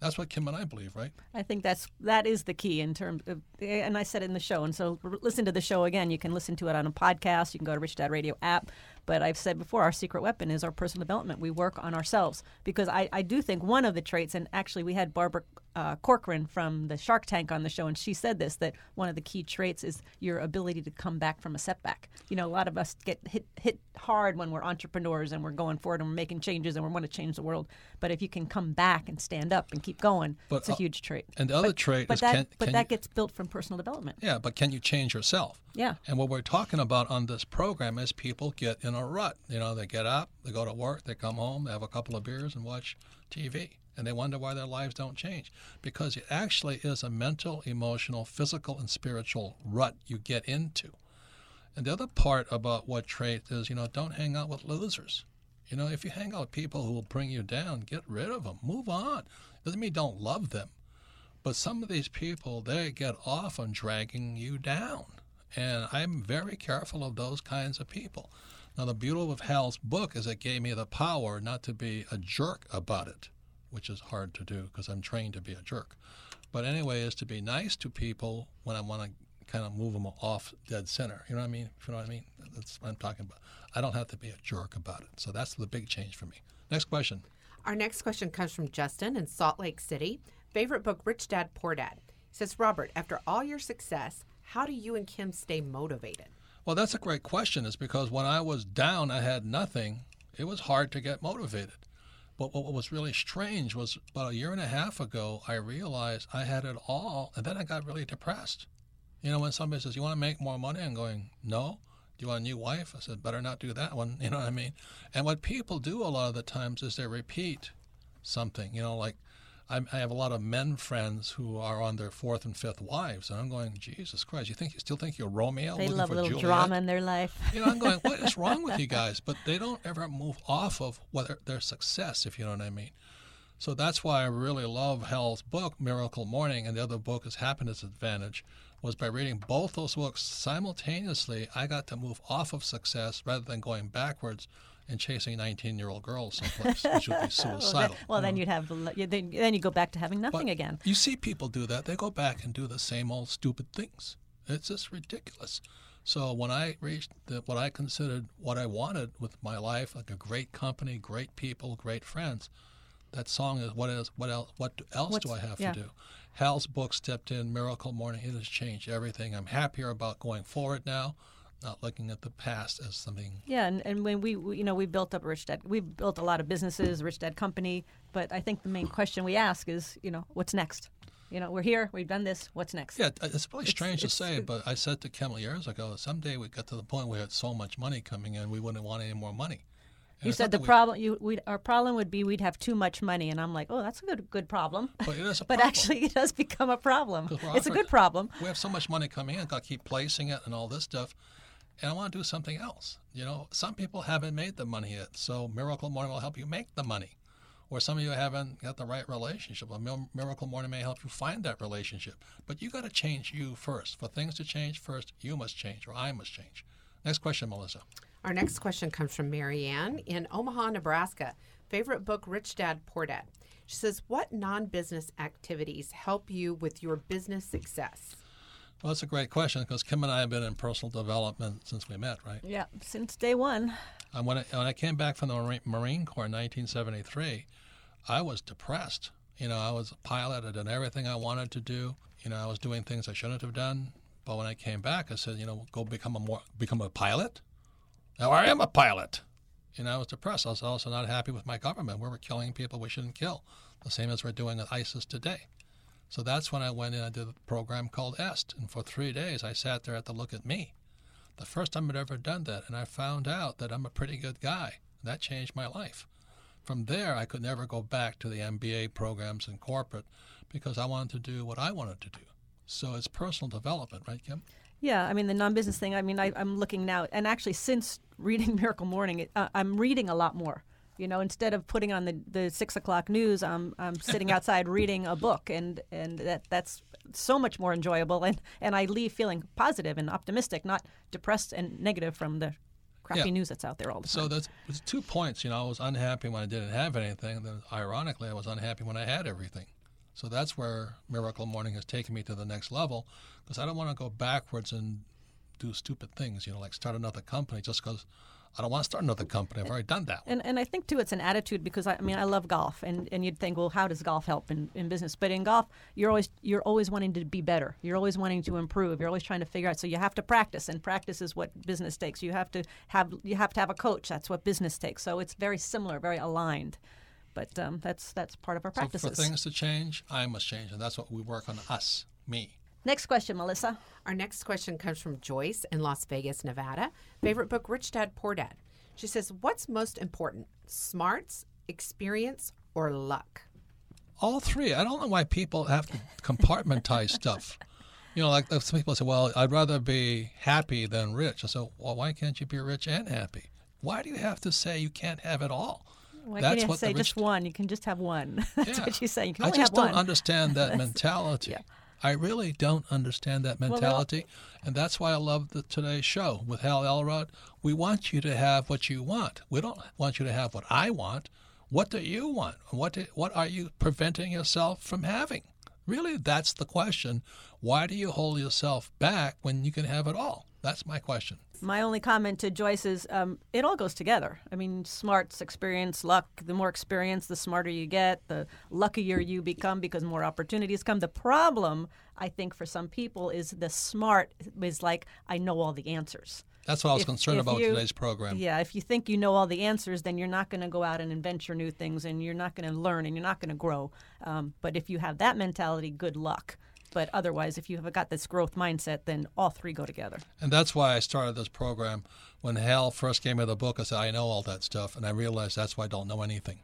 That's what Kim and I believe, right? I think that's that is the key in terms of, eh, and I said it in the show. And so listen to the show again. You can listen to it on a podcast. You can go to Rich Dad Radio app. But I've said before, our secret weapon is our personal development. We work on ourselves because I, I do think one of the traits, and actually we had Barbara uh, Corcoran from the Shark Tank on the show, and she said this that one of the key traits is your ability to come back from a setback. You know, a lot of us get hit hit hard when we're entrepreneurs and we're going forward and we're making changes and we want to change the world. But if you can come back and stand up and keep going, But, it's a uh, huge trait. And the other but, trait but is that can, but can that you, gets built from personal development. yeah, but can you change yourself? Yeah. And what we're talking about on this program is people get in a rut. You know, they get up, they go to work, they come home, they have a couple of beers and watch TV. And they wonder why their lives don't change. Because it actually is a mental, emotional, physical, and spiritual rut you get into. And the other part about what trait is, you know, don't hang out with losers. You know, if you hang out with people who will bring you down, get rid of them. Move on. Doesn't mean don't love them. But some of these people, they get off on dragging you down. And I'm very careful of those kinds of people. Now, the beauty of Hal's book is it gave me the power not to be a jerk about it, which is hard to do because I'm trained to be a jerk. But anyway, is to be nice to people when I want to kind of move them off dead center. You know what I mean? You know what I mean? That's what I'm talking about. I don't have to be a jerk about it. So that's the big change for me. Next question. Our next question comes from Justin in Salt Lake City. Favorite book, Rich Dad Poor Dad. He says, Robert, after all your success, how do you and Kim stay motivated? Well, that's a great question. Is because when I was down, I had nothing. It was hard to get motivated. But what was really strange was about a year and a half ago, I realized I had it all, and then I got really depressed. You know, when somebody says, "You want to make more money?" I'm going, "No." Do you want a new wife? I said, "Better not do that one." You know what I mean? And what people do a lot of the times is they repeat something. You know, like I'm, I have a lot of men friends who are on their fourth and fifth wives, and I'm going, Jesus Christ! You think you still think you're Romeo? They love for a little Juliet? drama in their life. You know, I'm going, what is wrong with you guys? But they don't ever move off of whether their success, if you know what I mean. So that's why I really love Hal's book, Miracle Morning, and the other book is Happiness Advantage. Was by reading both those books simultaneously, I got to move off of success rather than going backwards and chasing 19 year old girls someplace, which would be Well, suicidal. then, well, then you know. Mm. you'd have the le- you- then, then you go back to having nothing But again. You see people do that. They go back and do the same old stupid things. It's just ridiculous. So when I reached the, what I considered what I wanted with my life, like a great company, great people, great friends, that song is what is what else what else do I have yeah. to do? Hal's book stepped in, Miracle Morning. It has changed everything. I'm happier about going forward now, not looking at the past as something. Yeah, and, and when we, we you know we built up Rich Dad, we built a lot of businesses, Rich Dad Company. But I think the main question we ask is, you know, what's next? You know, we're here, we've done this. What's next? Yeah, it's really strange it's- to say, but I said to Kimmel years ago, someday we get to the point where we had so much money coming in, we wouldn't want any more money. And You it's said the problem, you, we'd, our problem would be we'd have too much money, and I'm like, oh, that's a good, good problem. But it is a but actually, it does become a problem. It's a good problem. We have so much money coming in, got to keep placing it and all this stuff. And I want to do something else. You know, some people haven't made the money yet, so Miracle Morning will help you make the money. Or some of you haven't got the right relationship. Miracle Morning may help you find that relationship. But you got to change you first. For things to change first, you must change, or I must change. Next question, Melissa. Our next question comes from Marianne in Omaha, Nebraska. Favorite book, Rich Dad, Poor Dad. She says, What non business activities help you with your business success? Well, that's a great question because Kim and I have been in personal development since we met, right? Yeah, since day one. And when I, when I came back from the Marine- Corps in 1973, I was depressed. You know, I was a pilot. I did everything I wanted to do. You know, I was doing things I shouldn't have done. But when I came back, I said, you know, go become a more become a pilot. Now I am a pilot. You know, I was depressed. I was also not happy with my government. We were killing people we shouldn't kill, the same as we're doing with ISIS today. So that's when I went in. I did a program called EST, and for three days I sat there at the Look at Me. The first time I'd ever done that, and I found out that I'm a pretty good guy. That changed my life. From there, I could never go back to the MBA programs in corporate because I wanted to do what I wanted to do. So it's personal development, right, Kim? Yeah, I mean the non-business thing. I mean, I, I'm looking now, and actually, since reading Miracle Morning, it, uh, I'm reading a lot more. You know, instead of putting on the, the six o'clock news, I'm I'm sitting outside reading a book, and and that that's so much more enjoyable, and and I leave feeling positive and optimistic, not depressed and negative from the crappy Yeah. news that's out there all the time. So there's, there's two points. You know, I was unhappy when I didn't have anything. and Then, ironically, I was unhappy when I had everything. So that's where Miracle Morning has taken me to the next level because I don't want to go backwards and do stupid things. You know, like start another company just because I don't want to start another company. I've already done that. One. And and I think too, it's an attitude because I, I mean I love golf, and, and you'd think, well, how does golf help in, in business? But in golf, you're always you're always wanting to be better. You're always wanting to improve. You're always trying to figure out. So you have to practice, and practice is what business takes. You have to have you have to have a coach. That's what business takes. So it's very similar, very aligned. But um, that's that's part of our practices. So for things to change, I must change, and that's what we work on. Us, me. Next question, Melissa. Our next question comes from Joyce in Las Vegas, Nevada. Favorite book, Rich Dad, Poor Dad. She says, What's most important, smarts, experience, or luck? All three. I don't know why people have to compartmentalize stuff. You know, like some people say, "Well, I'd rather be happy than rich." I say, "Well, why can't you be rich and happy? Why do you have to say you can't have it all?" Why That's can't you what say just one? You can just have one. that's Yeah. what you say. You can I only just have don't one. understand that mentality. Yeah. I really don't understand that mentality, and that's why I love the today's show with Hal Elrod. We want you to have what you want. We don't want you to have what I want. What do you want? What do, what are you preventing yourself from having? Really, that's the question. Why do you hold yourself back when you can have it all? That's my question. My only comment to Joyce is um, it all goes together. I mean, smarts, experience, luck. The more experience, the smarter you get, the luckier you become because more opportunities come. The problem, I think, for some people is the smart is like, I know all the answers. That's what I was If- concerned if about you- today's program. Yeah, if you think you know all the answers, then you're not going to go out and invent your new things and you're not going to learn and you're not going to grow. Um, but if you have that mentality, good luck. But otherwise, if you have got this growth mindset, then all three go together. And that's why I started this program. When Hal first gave me the book, I said, I know all that stuff. And I realized that's why I don't know anything.